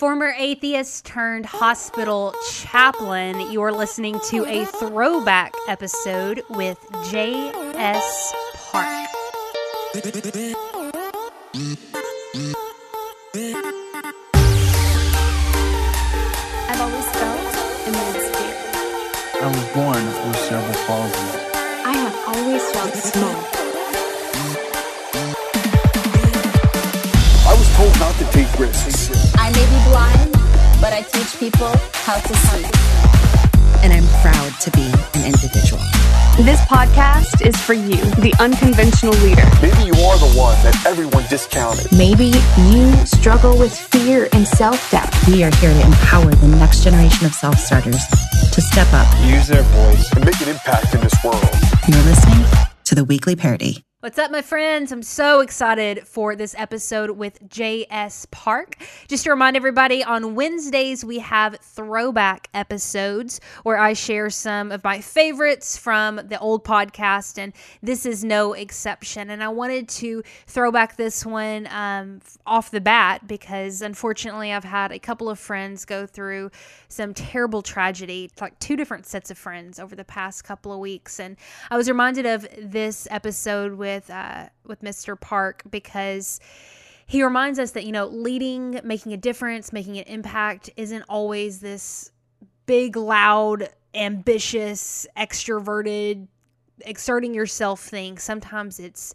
Former atheist turned hospital chaplain, you're listening to a throwback episode with J.S. Park. I've always felt immense fear. I was born with cerebral palsy. I have always felt small. I was told not to take risks. I may be blind, but I teach people how to see. and I'm proud to be an individual. This podcast is for you, the unconventional leader. Maybe you are the one that everyone discounted. Maybe you struggle with fear and self doubt. We are here to empower the next generation of self starters to step up. Use their voice. And make an impact in this world. You're listening to the weekly Parady. What's up, my friends? I'm so excited for this episode with J.S. Park. Just to remind everybody, on Wednesdays, we have throwback episodes where I share some of my favorites from the old podcast, and this is no exception. And I wanted to throw back this one um, off the bat because unfortunately, I've had a couple of friends go through some terrible tragedy, like two different sets of friends over the past couple of weeks. And I was reminded of this episode with uh, with Mr. Park because he reminds us that you know leading, making a difference, making an impact isn't always this big, loud, ambitious, extroverted, exerting yourself thing. Sometimes it's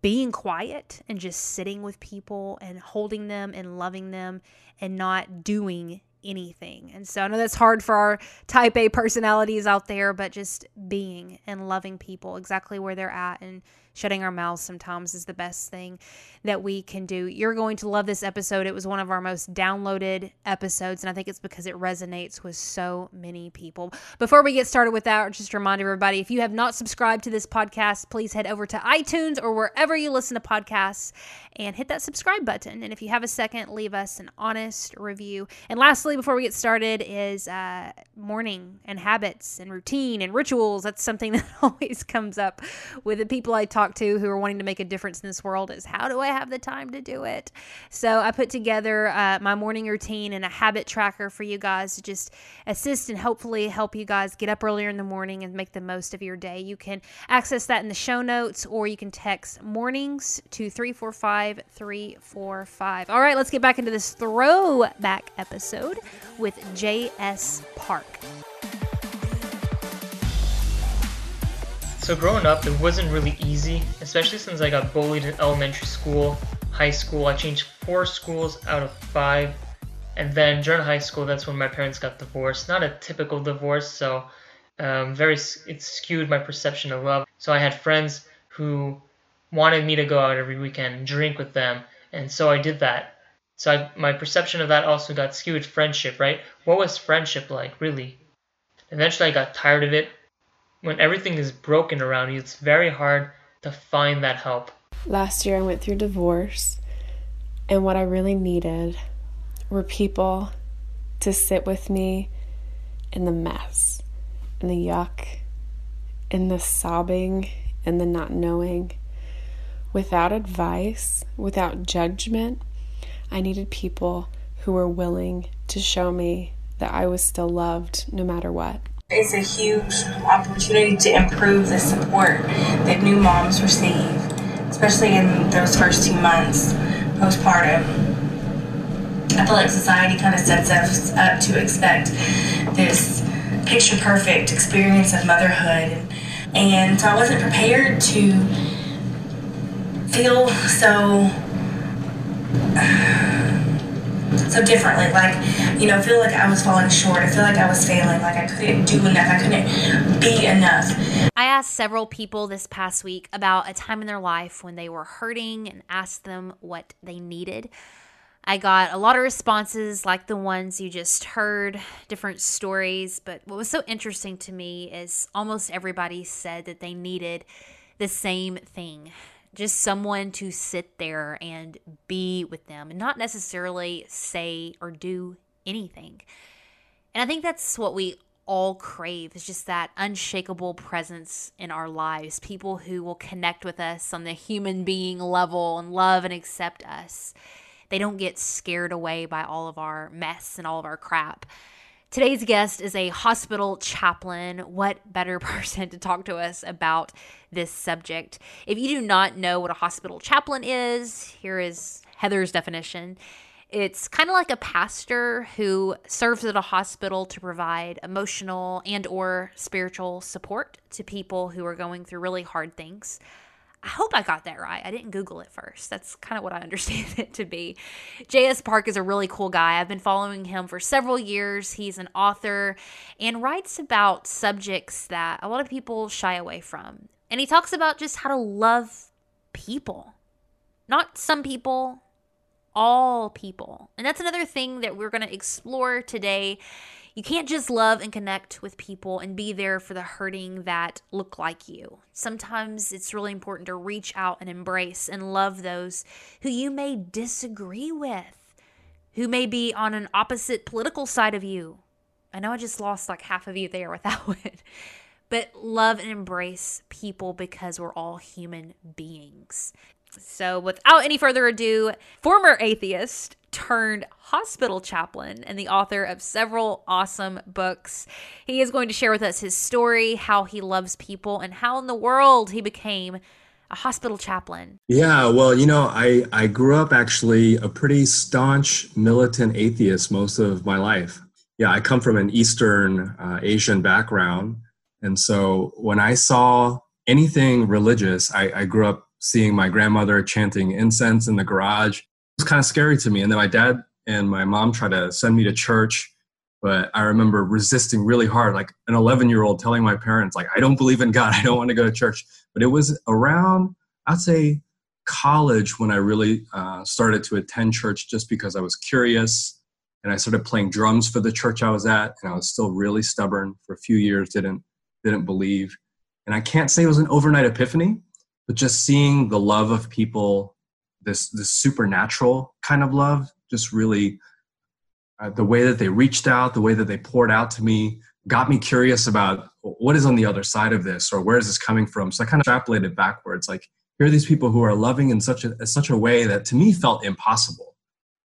being quiet and just sitting with people and holding them and loving them and not doing anything. And so I know that's hard for our type A personalities out there, but just being and loving people exactly where they're at and shutting our mouths sometimes is the best thing that we can do. You're going to love this episode. It was one of our most downloaded episodes, and I think it's because it resonates with so many people. Before we get started with that, just remind everybody if you have not subscribed to this podcast, please head over to iTunes or wherever you listen to podcasts and hit that subscribe button. And if you have a second, leave us an honest review. And lastly, before we get started, is uh, morning and habits and routine and rituals. That's something that always comes up with the people I talk to who are wanting to make a difference in this world is how do I have the time to do it? So I put together uh, my morning routine and a habit tracker for you guys to just assist and hopefully help you guys get up earlier in the morning and make the most of your day. You can access that in the show notes or you can text mornings to 345 345. All right, let's get back into this throwback episode with J.S. Park. So growing up, it wasn't really easy, especially since I got bullied in elementary school, high school. I changed four schools out of five, and then during high school, that's when my parents got divorced. Not a typical divorce, so um, very it skewed my perception of love. So I had friends who wanted me to go out every weekend and drink with them, and so I did that. So I, my perception of that also got skewed. Friendship, right? What was friendship like, really? Eventually, I got tired of it when everything is broken around you, it's very hard to find that help. Last year, I went through divorce, and what I really needed were people to sit with me in the mess, in the yuck, in the sobbing, and the not knowing. Without advice, without judgment, I needed people who were willing to show me that I was still loved no matter what. It's a huge opportunity to improve the support that new moms receive, especially in those first two months postpartum. I feel like society kind of sets us up to expect this picture perfect experience of motherhood. And so I wasn't prepared to feel so so differently. Like, you know, feel like I was falling short. I feel like I was failing. Like I couldn't do enough. I couldn't be enough. I asked several people this past week about a time in their life when they were hurting and asked them what they needed. I got a lot of responses like the ones you just heard, different stories. But what was so interesting to me is almost everybody said that they needed the same thing just someone to sit there and be with them and not necessarily say or do anything. And I think that's what we all crave is just that unshakable presence in our lives, people who will connect with us on the human being level and love and accept us. they don't get scared away by all of our mess and all of our crap. Today's guest is a hospital chaplain. What better person to talk to us about this subject? If you do not know what a hospital chaplain is, here is Heather's definition. It's kind of like a pastor who serves at a hospital to provide emotional and or spiritual support to people who are going through really hard things. I hope I got that right. I didn't Google it first. That's kind of what I understand it to be. J.S. Park is a really cool guy. I've been following him for several years. He's an author and writes about subjects that a lot of people shy away from. And he talks about just how to love people. Not some people, all people. And that's another thing that we're going to explore today you can't just love and connect with people and be there for the hurting that look like you. Sometimes it's really important to reach out and embrace and love those who you may disagree with, who may be on an opposite political side of you. I know I just lost like half of you there with that one. But love and embrace people because we're all human beings. So, without any further ado, former atheist turned hospital chaplain and the author of several awesome books. He is going to share with us his story, how he loves people, and how in the world he became a hospital chaplain. Yeah, well, you know, I, I grew up actually a pretty staunch militant atheist most of my life. Yeah, I come from an Eastern uh, Asian background. And so when I saw anything religious, I, I grew up seeing my grandmother chanting incense in the garage was kind of scary to me. And then my dad and my mom tried to send me to church, but I remember resisting really hard, like an 11 year old telling my parents, like, I don't believe in God. I don't want to go to church. But it was around, I'd say, college when I really uh, started to attend church just because I was curious. And I started playing drums for the church I was at, and I was still really stubborn for a few years. Didn't didn't believe, and I can't say it was an overnight epiphany, but just seeing the love of people this this supernatural kind of love just really uh, the way that they reached out the way that they poured out to me got me curious about what is on the other side of this or where is this coming from? So i kind of extrapolated backwards like here are these people who are loving in such a such a way that to me felt impossible.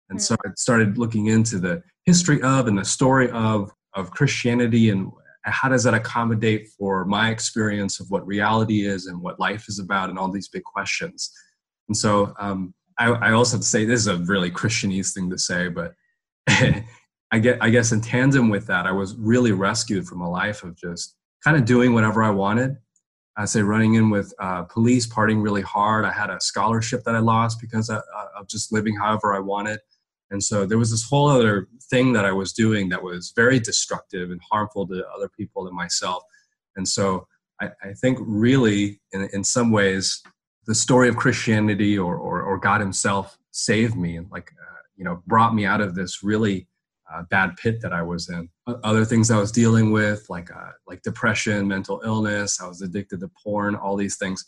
And so i started looking into the history of and the story of of christianity and how does that accommodate for my experience of what reality is and what life is about and all these big questions and so um, I, I, also have to say this is a really Christianese thing to say, but I get I guess in tandem with that, I was really rescued from a life of just kind of doing whatever I wanted. I say running in with uh, police, partying really hard. I had a scholarship that I lost because of, of just living however I wanted. And so there was this whole other thing that I was doing that was very destructive and harmful to other people and myself. And so I, I think really, in, in some ways, the story of Christianity or, or, or God Himself saved me and like uh, you know brought me out of this really uh, bad pit that I was in. Other things I was dealing with, like uh, like depression, mental illness. I was addicted to porn. All these things.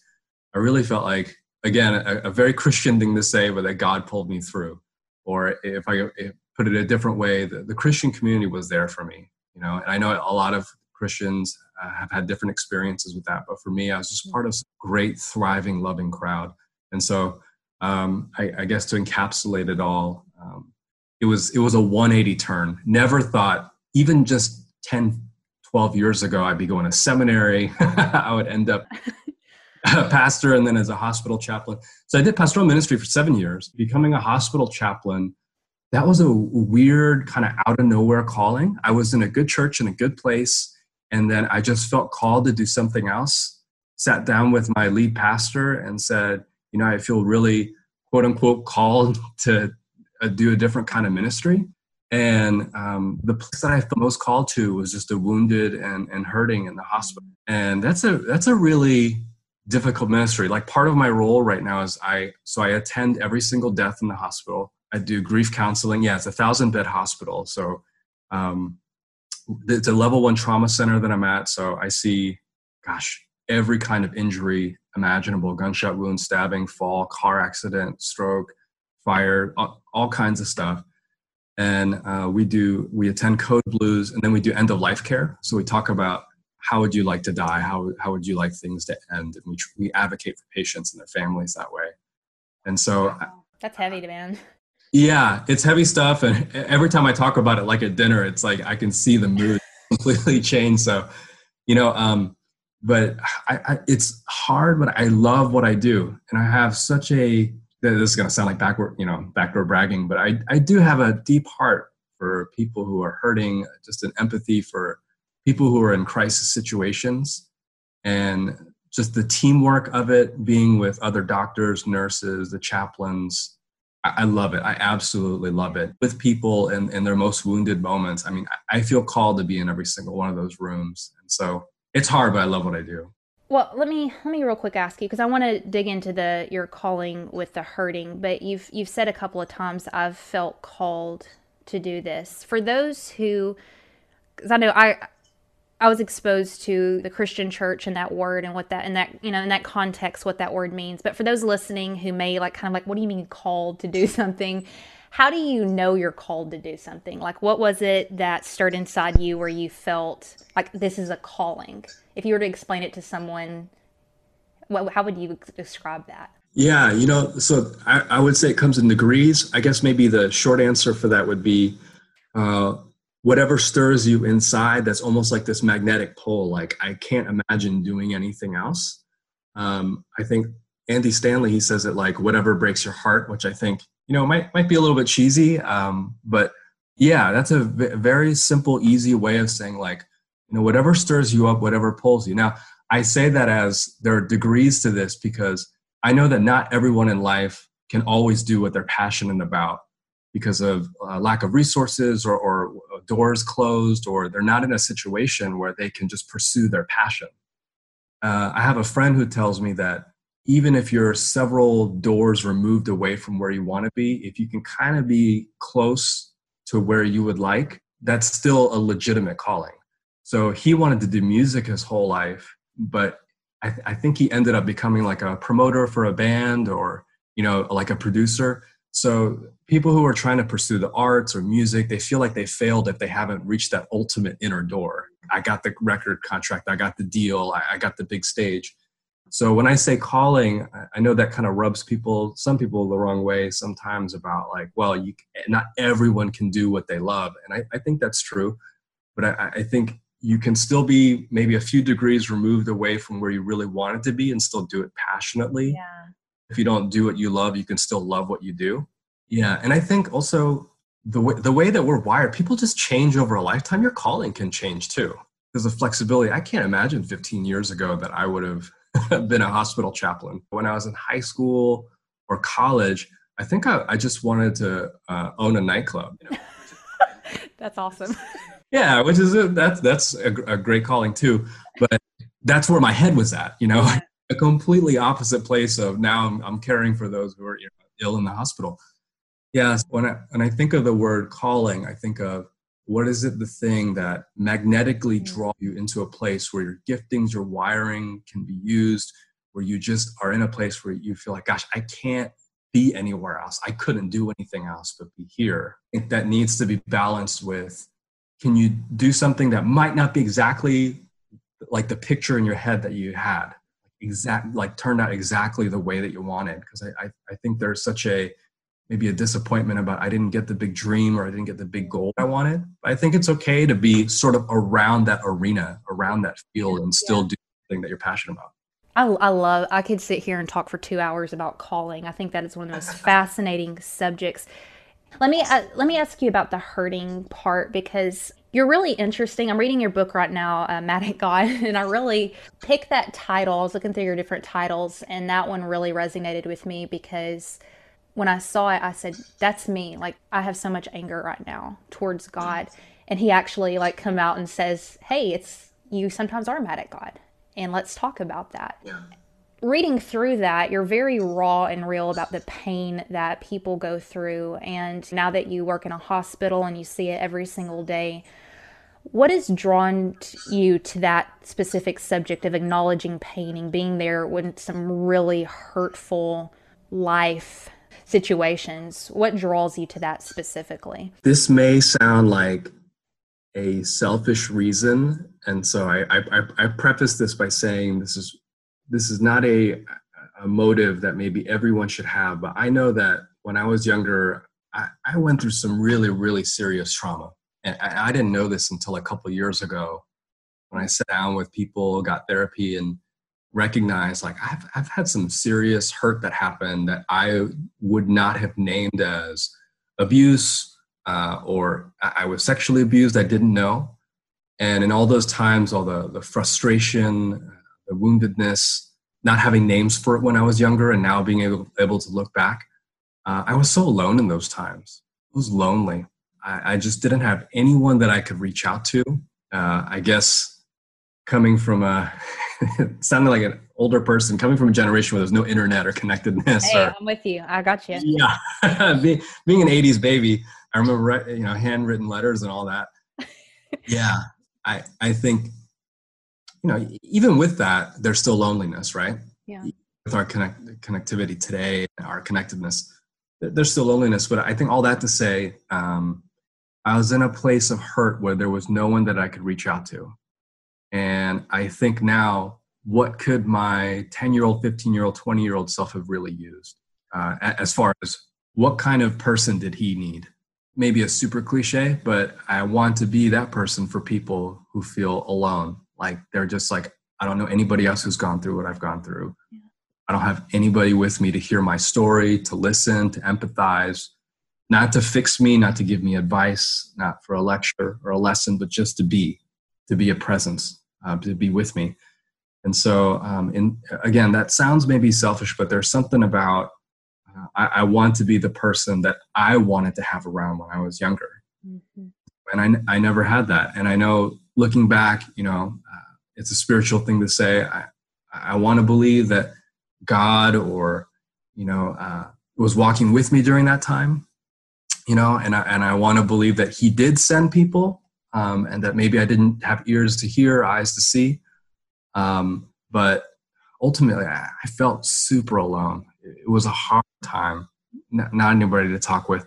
I really felt like again a, a very Christian thing to say, but that God pulled me through. Or if I if put it a different way, the, the Christian community was there for me. You know, and I know a lot of Christians have had different experiences with that. But for me, I was just part of a great, thriving, loving crowd. And so um, I, I, guess to encapsulate it all, um, it was it was a 180 turn. Never thought, even just 10, 12 years ago, I'd be going to seminary. I would end up a pastor and then as a hospital chaplain. So I did pastoral ministry for seven years. Becoming a hospital chaplain, that was a weird kind of out of nowhere calling. I was in a good church in a good place and then I just felt called to do something else. Sat down with my lead pastor and said, you know, I feel really quote unquote called to uh, do a different kind of ministry. And um, the place that I felt most called to was just a wounded and, and hurting in the hospital. And that's a that's a really difficult ministry. Like part of my role right now is I so I attend every single death in the hospital. I do grief counseling. Yeah, it's a thousand bed hospital. So um, it's a level one trauma center that I'm at. So I see, gosh, every kind of injury imaginable gunshot wound, stabbing, fall, car accident, stroke, fire, all, all kinds of stuff. And uh, we do, we attend code blues and then we do end of life care. So we talk about how would you like to die? How, how would you like things to end? And we, we advocate for patients and their families that way. And so wow. that's heavy, man. Yeah, it's heavy stuff, and every time I talk about it, like at dinner, it's like I can see the mood completely change. So, you know, um, but I, I, it's hard, but I love what I do, and I have such a. This is going to sound like backward, you know, backdoor bragging, but I, I do have a deep heart for people who are hurting, just an empathy for people who are in crisis situations, and just the teamwork of it, being with other doctors, nurses, the chaplains, I love it. I absolutely love it. With people in, in their most wounded moments, I mean, I feel called to be in every single one of those rooms. And so it's hard, but I love what I do. Well, let me let me real quick ask you because I want to dig into the your calling with the hurting. But you've you've said a couple of times I've felt called to do this. For those who, because I know I I was exposed to the Christian church and that word and what that and that you know in that context what that word means. But for those listening who may like kind of like what do you mean called to do something? How do you know you're called to do something? Like what was it that stirred inside you where you felt like this is a calling? If you were to explain it to someone, what, how would you describe that? Yeah, you know, so I, I would say it comes in degrees. I guess maybe the short answer for that would be uh, whatever stirs you inside that's almost like this magnetic pull like i can't imagine doing anything else. Um, i think andy stanley he says it like whatever breaks your heart which i think you know might, might be a little bit cheesy um, but yeah that's a v- very simple easy way of saying like you know whatever stirs you up whatever pulls you. Now i say that as there are degrees to this because i know that not everyone in life can always do what they're passionate about because of uh, lack of resources or, or, doors closed or they're not in a situation where they can just pursue their passion. Uh, I have a friend who tells me that even if you're several doors removed away from where you want to be, if you can kind of be close to where you would like, that's still a legitimate calling. So he wanted to do music his whole life, but I, th- I think he ended up becoming like a promoter for a band or you know like a producer so people who are trying to pursue the arts or music, they feel like they failed if they haven't reached that ultimate inner door. I got the record contract, I got the deal, I, got the big stage. So when I say calling, I know that kind of rubs people, some people the wrong way sometimes about like, well, you not everyone can do what they love, and I, I think that's true. But I, I think you can still be maybe a few degrees removed away from where you really wanted to be and still do it passionately. Yeah if you don't do what you love, you can still love what you do. Yeah, and I think also the way, the way that we're wired, people just change over a lifetime. Your calling can change too. There's a flexibility. I can't imagine 15 years ago that I would have been a hospital chaplain. When I was in high school or college, I think I, I just wanted to uh, own a nightclub. You know? that's awesome. yeah, which is a, that's that's a, a, great calling too. But that's where my head was at. You know, a completely opposite place of now I'm, I'm caring for those who are you know, ill in the hospital. Yes, when I, when I think of the word calling, I think of what is it the thing that magnetically mm. draws you into a place where your giftings, your wiring can be used, where you just are in a place where you feel like, gosh, I can't be anywhere else. I couldn't do anything else but be here. that needs to be balanced with can you do something that might not be exactly like the picture in your head that you had exact like turned out exactly the way that you wanted because I, I, I think there's such a maybe a disappointment about I didn't get the big dream or I didn't get the big goal I wanted. I think it's okay to be sort of around that arena, around that field, and still yeah. do the thing that you're passionate about. I, I love. I could sit here and talk for two hours about calling. I think that is one of the most fascinating subjects. Let me uh, let me ask you about the hurting part because you're really interesting. I'm reading your book right now, uh, Mad at God, and I really picked that title. I was looking through your different titles, and that one really resonated with me because when I saw it, I said, "That's me." Like I have so much anger right now towards God, and He actually like come out and says, "Hey, it's you. Sometimes are mad at God, and let's talk about that." Yeah reading through that, you're very raw and real about the pain that people go through. And now that you work in a hospital and you see it every single day, what has drawn you to that specific subject of acknowledging pain and being there when some really hurtful life situations? What draws you to that specifically? This may sound like a selfish reason. And so I, I, I preface this by saying this is this is not a, a motive that maybe everyone should have, but I know that when I was younger, I, I went through some really, really serious trauma. And I, I didn't know this until a couple years ago when I sat down with people, got therapy, and recognized like I've, I've had some serious hurt that happened that I would not have named as abuse uh, or I was sexually abused. I didn't know. And in all those times, all the, the frustration, the woundedness, not having names for it when I was younger, and now being able, able to look back, uh, I was so alone in those times. I was lonely. I, I, just didn't have anyone that I could reach out to. Uh, I guess coming from a sounded like an older person coming from a generation where there's no internet or connectedness. Hey, or, I'm with you. I got you. Yeah, being, being an '80s baby, I remember you know handwritten letters and all that. yeah, I I think you know even with that, there's still loneliness, right? Yeah. With our connect, connectivity today, our connectedness, there's still loneliness. But I think all that to say, um, I was in a place of hurt where there was no one that I could reach out to and I think now, what could my 10 year old, 15 year old, 20 year old self have really used? Uh, as far as what kind of person did he need? Maybe a super cliche, but I want to be that person for people who feel alone. Like they're just like, I don't know anybody else who's gone through what I've gone through. Yeah. I don't have anybody with me to hear my story, to listen, to empathize, not to fix me, not to give me advice, not for a lecture or a lesson, but just to be, to be a presence uh, to be with me. And so, um, in, again, that sounds maybe selfish, but there's something about uh, I, I, want to be the person that I wanted to have around when I was younger. Mm-hmm. And I, I never had that. And I know looking back, you know, uh, it's a spiritual thing to say. I, I want to believe that God or, you know, uh, was walking with me during that time, you know, and I, and I want to believe that He did send people um, and that maybe I didn't have ears to hear, eyes to see. Um, but ultimately, I, I, felt super alone. It was a hard time, not, not anybody to talk with.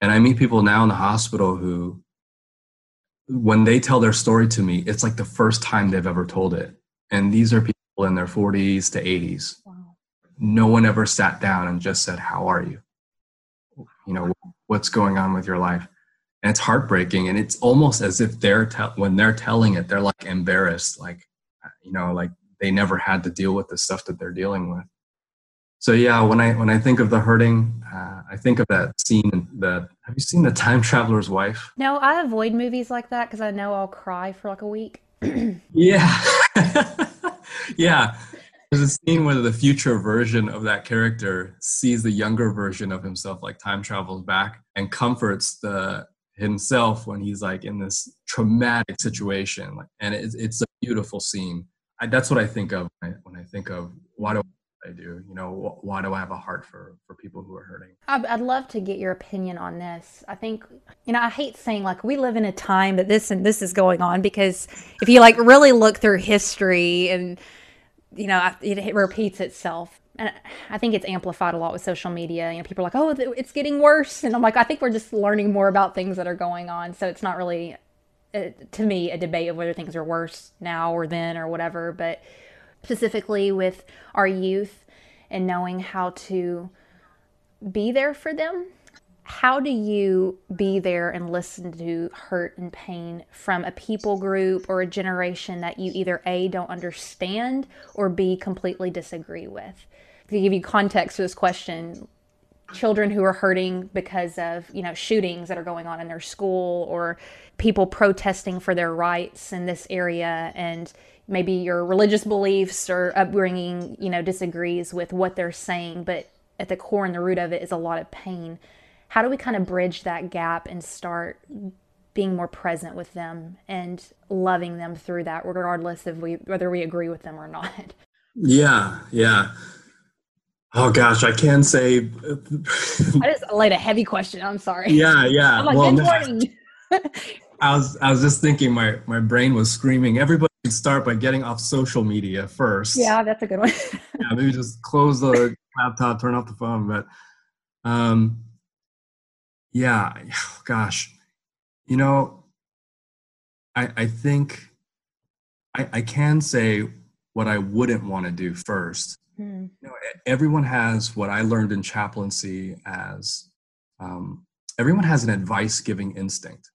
And I meet people now in the hospital who, when they tell their story to me, it's like the first time they've ever told it. And these are people in their 40s to 80s. Wow. No one ever sat down and just said, How are you? You know, what's going on with your life? and it's heartbreaking and it's almost as if they're te- when they're telling it they're like embarrassed like you know like they never had to deal with the stuff that they're dealing with so yeah when i when i think of the hurting uh, i think of that scene that have you seen the time traveler's wife? No i avoid movies like that because i know i'll cry for like a week. Yeah. Yeah. There's a scene where the future version of that character sees the younger version of himself like time travels back and comforts the himself when he's like in this traumatic situation Like and it's, it's a beautiful scene. I, that's what i think of when I, when I, think of why do i do you know why do i have a heart for for people who are hurting i'd love to get your opinion on this i think you know i hate saying like we live in a time that this and this is going on because if you like really look through history and you know it repeats itself and I think it's amplified a lot with social media. You know, people are like, "Oh, it's getting worse," and I'm like, I think we're just learning more about things that are going on. So it's not really, uh, to me, a debate of whether things are worse now or then or whatever. But specifically with our youth and knowing how to be there for them. How do you be there and listen to hurt and pain from a people group or a generation that you either A, don't understand or B, completely disagree with? to give you context to this question, children who are hurting because of you know shootings that are going on in their school or people protesting for their rights in this area and maybe your religious beliefs or upbringing you know disagrees with what they're saying but at the core and the root of it is a lot of pain how do we kind of bridge that gap and start being more present with them and loving them through that regardless of we whether we agree with them or not yeah yeah Oh gosh, I can say. I just laid a heavy question. I'm sorry. Yeah, yeah. Like, well, good morning. I was I was just thinking my my brain was screaming. Everybody start by getting off social media first. Yeah, that's a good one. yeah, maybe just close the laptop, turn off the phone. But um, yeah, gosh, you know, I I think I I can say what I wouldn't want to do first Hmm. You know, everyone has what I learned in chaplaincy as um, everyone has an advice giving instinct.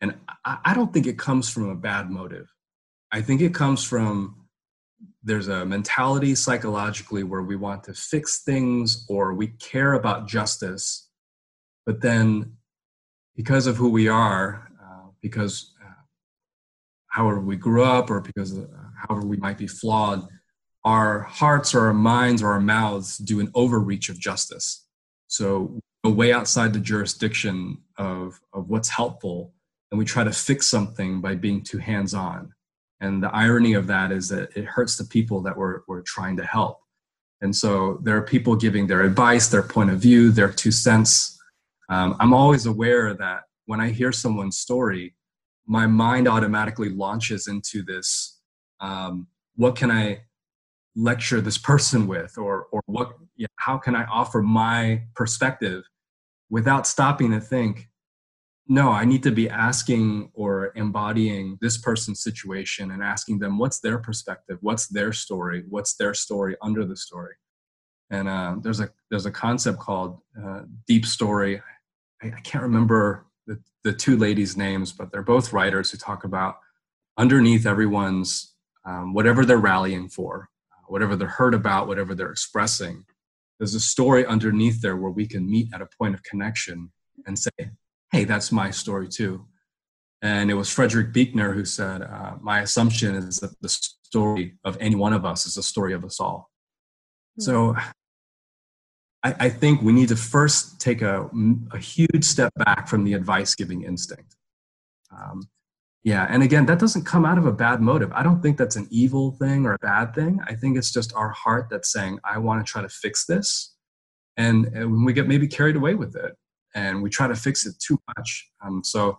And I, I don't think it comes from a bad motive. I think it comes from there's a mentality psychologically where we want to fix things or we care about justice. But then, because of who we are, uh, because uh, however we grew up or because uh, however we might be flawed, our hearts or our minds or our mouths do an overreach of justice. So, way outside the jurisdiction of, of what's helpful, and we try to fix something by being too hands on. And the irony of that is that it hurts the people that we're, we're trying to help. And so, there are people giving their advice, their point of view, their two cents. Um, I'm always aware that when I hear someone's story, my mind automatically launches into this um, what can I lecture this person with or or what you know, how can i offer my perspective without stopping to think no i need to be asking or embodying this person's situation and asking them what's their perspective? What's their story? What's their story under the story? And uh, there's a there's a concept called uh, deep story. I, I can't remember the, the two ladies names but they're both writers who talk about underneath everyone's um, whatever they're rallying for whatever they're hurt about, whatever they're expressing. There's a story underneath there where we can meet at a point of connection and say, hey, that's my story too. And it was Frederick Buechner who said, uh, My assumption is that the story of any one of us is the story of us all. Mm-hmm. So I, I, think we need to first take a, a huge step back from the advice giving instinct. Um, yeah, and again, that doesn't come out of a bad motive. I don't think that's an evil thing or a bad thing. I think it's just our heart that's saying, I want to try to fix this. And, and when we get maybe carried away with it and we try to fix it too much. Um, so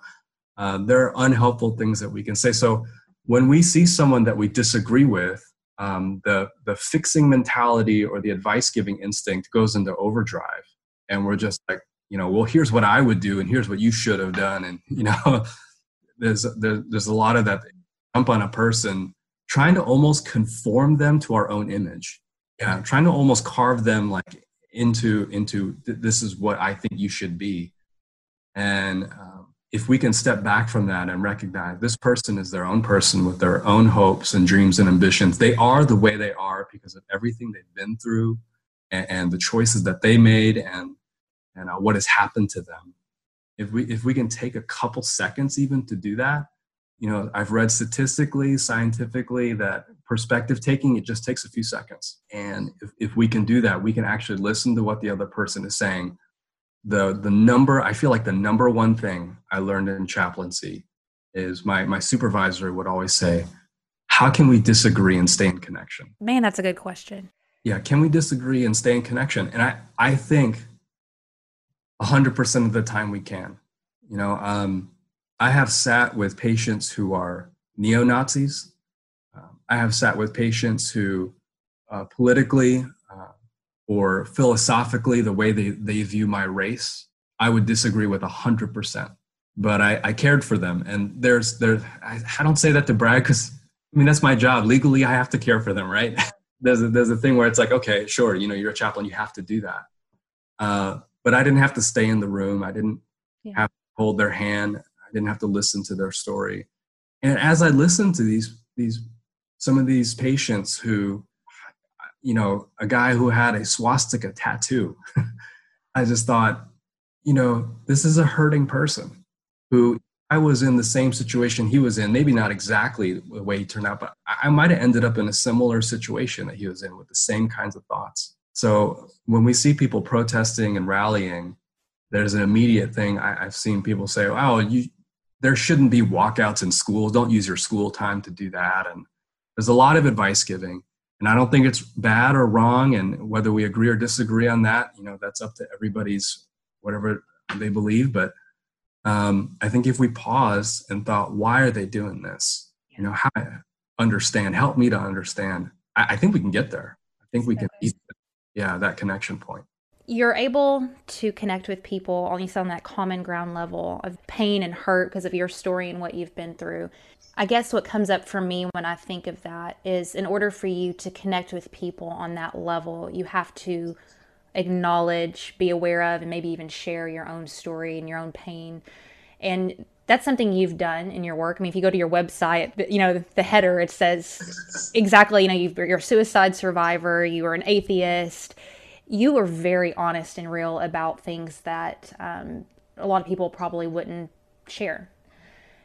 uh, there are unhelpful things that we can say. So when we see someone that we disagree with, um, the, the fixing mentality or the advice giving instinct goes into overdrive. And we're just like, you know, well, here's what I would do, and here's what you should have done. And, you know, there's there, there's a lot of that jump on a person trying to almost conform them to our own image yeah trying to almost carve them like into into this is what i think you should be. And um, if we can step back from that and recognize this person is their own person with their own hopes and dreams and ambitions they are the way they are because of everything they've been through and, and the choices that they made and and uh, what has happened to them. If we if we can take a couple seconds even to do that you know i've read statistically scientifically that perspective taking it just takes a few seconds. And if, if we can do that we can actually listen to what the other person is saying. The the number i feel like the number one thing i learned in chaplaincy is my my supervisor would always say how can we disagree and stay in connection? Man that's a good question. Yeah can we disagree and stay in connection? And i i think 100% of the time we can. You know, um, I have sat with patients who are neo Nazis. Um, I have sat with patients who uh, politically uh, or philosophically, the way they, they view my race, I would disagree with 100%. But I, I cared for them. And there's, there, I, I don't say that to brag because, I mean, that's my job. Legally, I have to care for them, right? there's, a, there's a thing where it's like, okay, sure, you know, you're a chaplain, you have to do that. Uh, but I didn't have to stay in the room. I didn't yeah. have to hold their hand. Didn't have to listen to their story. And as I listened to these these some of these patients who, you know, a guy who had a swastika tattoo, I just thought, you know, this is a hurting person who I was in the same situation he was in, maybe not exactly the way he turned out, but I might have ended up in a similar situation that he was in with the same kinds of thoughts. So when we see people protesting and rallying, there's an immediate thing. I, have seen people say, "Oh, you, there shouldn't be walkouts in schools. Don't use your school time to do that." And there's a lot of advice giving, and I don't think it's bad or wrong. And whether we agree or disagree on that, you know, that's up to everybody's whatever they believe. But um, I think if we pause and thought, "Why are they doing this?" You know, how to understand? Help me to understand. I, I think we can get there. I think we can yeah that connection point you're able to connect with people on least on that common ground level of pain and hurt because of your story and what you've been through i guess what comes up for me when i think of that is in order for you to connect with people on that level you have to acknowledge, be aware of, and maybe even share your own story and your own pain. And that's something you've done in your work. I mean, if you go to your website, you know, the header, it says exactly, you know, you're a suicide survivor, you are an atheist. You were very honest and real about things that um, a lot of people probably wouldn't share.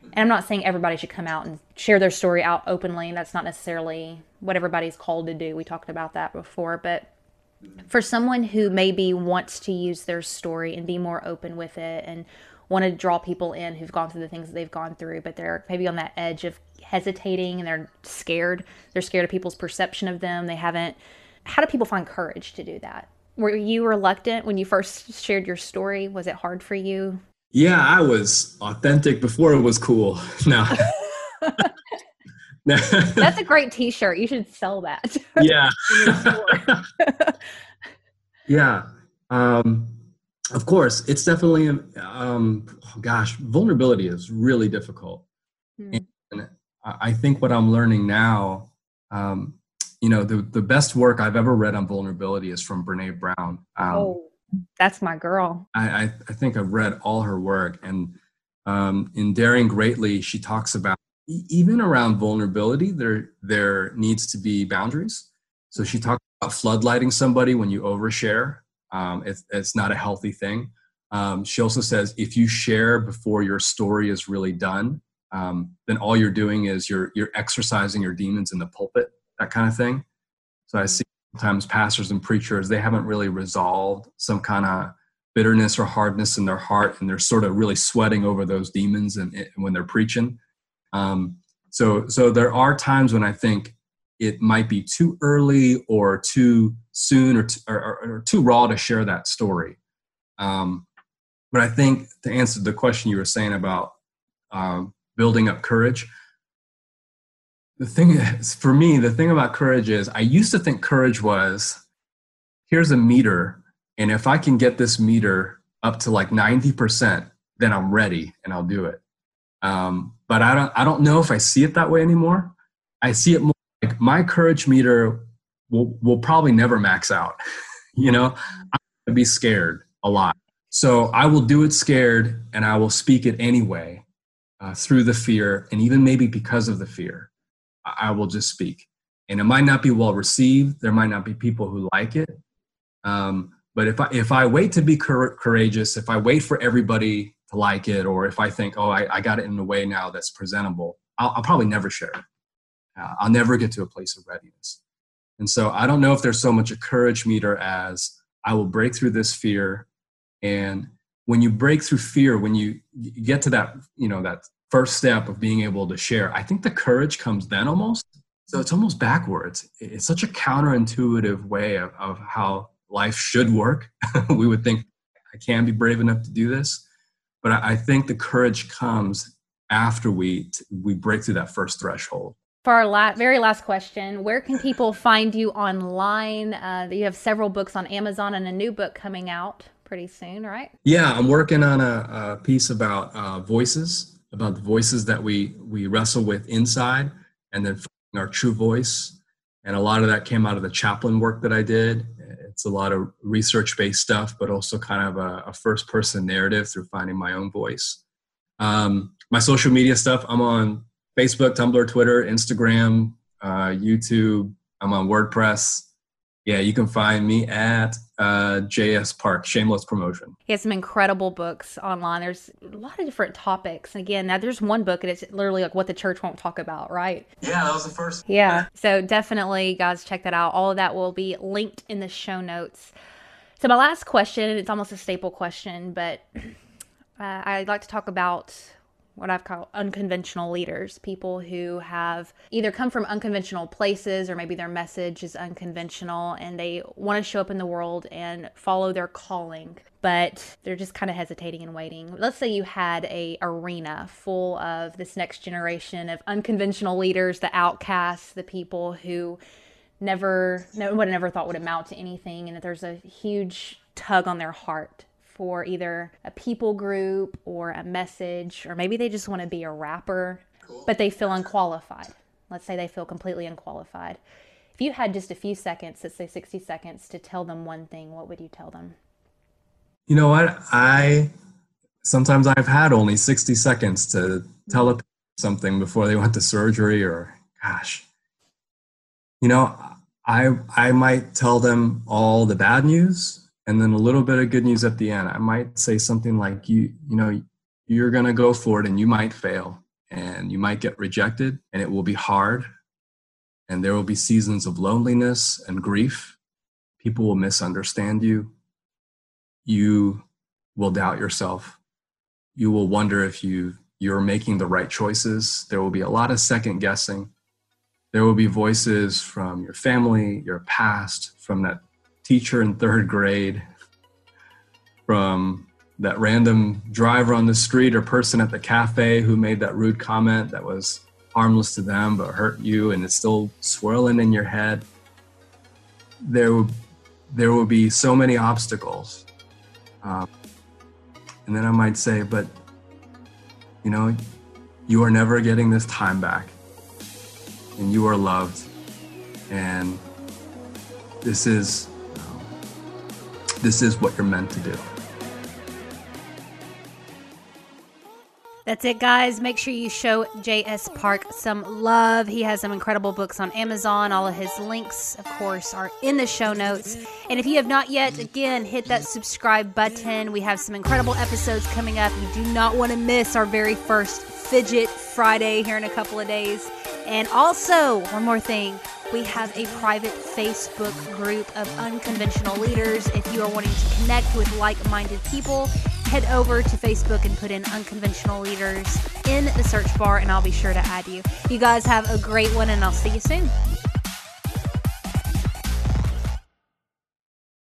And I'm not saying everybody should come out and share their story out openly. That's not necessarily what everybody's called to do. We talked about that before. But for someone who maybe wants to use their story and be more open with it and want to draw people in who've gone through the things that they've gone through, but they're maybe on that edge of hesitating and they're scared. They're scared of people's perception of them. They haven't. How do people find courage to do that? Were you reluctant when you first shared your story? Was it hard for you? Yeah, I was authentic before it was cool. No. That's a great t-shirt. You should sell that. Yeah. yeah. Um, of course, it's definitely, um, oh gosh, vulnerability is really difficult. Mm. And I think what I'm learning now, um, you know, the, the best work I've ever read on vulnerability is from Brene Brown. Um, oh, that's my girl. I, I, I, think I've read all her work. And um, in Daring Greatly, she talks about even around vulnerability, there, there needs to be boundaries. So she talks about floodlighting somebody when you overshare um, it's, it's not a healthy thing. Um, she also says if you share before your story is really done, um, then all you're doing is you're you're exercising your demons in the pulpit, that kind of thing. So I see sometimes pastors and preachers they haven't really resolved some kind of bitterness or hardness in their heart, and they're sort of really sweating over those demons and, and when they're preaching. Um, so so there are times when I think it might be too early or too soon or, t- or, or, or too raw to share that story. Um, but I think to answer the question you were saying about um, building up courage, the thing is, for me, the thing about courage is I used to think courage was here's a meter, and if I can get this meter up to like 90%, then I'm ready and I'll do it. Um, but I don't, I don't know if I see it that way anymore. I see it more like my courage meter will will probably never max out. you know, I'm gonna be scared a lot. So I will do it scared and I will speak it anyway uh, through the fear and even maybe because of the fear. I will just speak. And it might not be well received. There might not be people who like it. Um, but if I, if I wait to be courageous, if I wait for everybody to like it, or if I think, oh, I, I got it in a way now that's presentable, I'll, I'll probably never share it. Uh, I'll never get to a place of readiness. And so I don't know if there's so much a courage meter as I will break through this fear. And when you break through fear, when you get to that, you know, that first step of being able to share, I think the courage comes then almost. So it's almost backwards. It's such a counterintuitive way of, of how life should work. we would think I can be brave enough to do this. But I, I think the courage comes after we, we break through that first threshold for our la- very last question, where can people find you online? Uh, you have several books on Amazon and a new book coming out pretty soon, right? Yeah, I'm working on a, a piece about uh, voices, about the voices that we we wrestle with inside, and then our true voice. And a lot of that came out of the chaplain work that I did. It's a lot of research-based stuff, but also kind of a, a first-person narrative through finding my own voice. Um, my social media stuff, I'm on Facebook, Tumblr, Twitter, Instagram, uh, YouTube. I'm on WordPress. Yeah, you can find me at uh, JS Park, shameless promotion. He has some incredible books online. There's a lot of different topics. Again, now there's one book and it's literally like what the church won't talk about, right? Yeah, that was the first. Yeah. So definitely, guys, check that out. All of that will be linked in the show notes. So, my last question, it's almost a staple question, but uh, I'd like to talk about what I've called unconventional leaders, people who have either come from unconventional places or maybe their message is unconventional and they want to show up in the world and follow their calling, but they're just kind of hesitating and waiting. Let's say you had a arena full of this next generation of unconventional leaders, the outcasts, the people who never no one ever thought would amount to anything and that there's a huge tug on their heart for either a people group or a message, or maybe they just want to be a rapper, cool. but they feel unqualified. Let's say they feel completely unqualified. If you had just a few seconds, let's say 60 seconds, to tell them one thing, what would you tell them? You know what? I sometimes I've had only 60 seconds to tell a something before they went to surgery or gosh. You know, I I might tell them all the bad news and then a little bit of good news at the end. I might say something like you you know, you're going to go for it and you might fail and you might get rejected and it will be hard and there will be seasons of loneliness and grief. People will misunderstand you. You will doubt yourself. You will wonder if you you're making the right choices. There will be a lot of second guessing. There will be voices from your family, your past, from that teacher in third grade, from that random driver on the street or person at the cafe who made that rude comment that was harmless to them but hurt you and it's still swirling in your head. There will, there will be so many obstacles. Um, and then I might say, but you know, you are never getting this time back. And you are loved. And this is this is what you're meant to do. That's it, guys. Make sure you show J.S. Park some love. He has some incredible books on Amazon. All of his links, of course, are in the show notes. And if you have not yet, again, hit that subscribe button. We have some incredible episodes coming up. You do not want to miss our very first Fidget Friday here in a couple of days. And also, one more thing. We have a private Facebook group of unconventional leaders. If you are wanting to connect with like minded people, head over to Facebook and put in Unconventional Leaders in the search bar, and I'll be sure to add you. You guys have a great one, and I'll see you soon.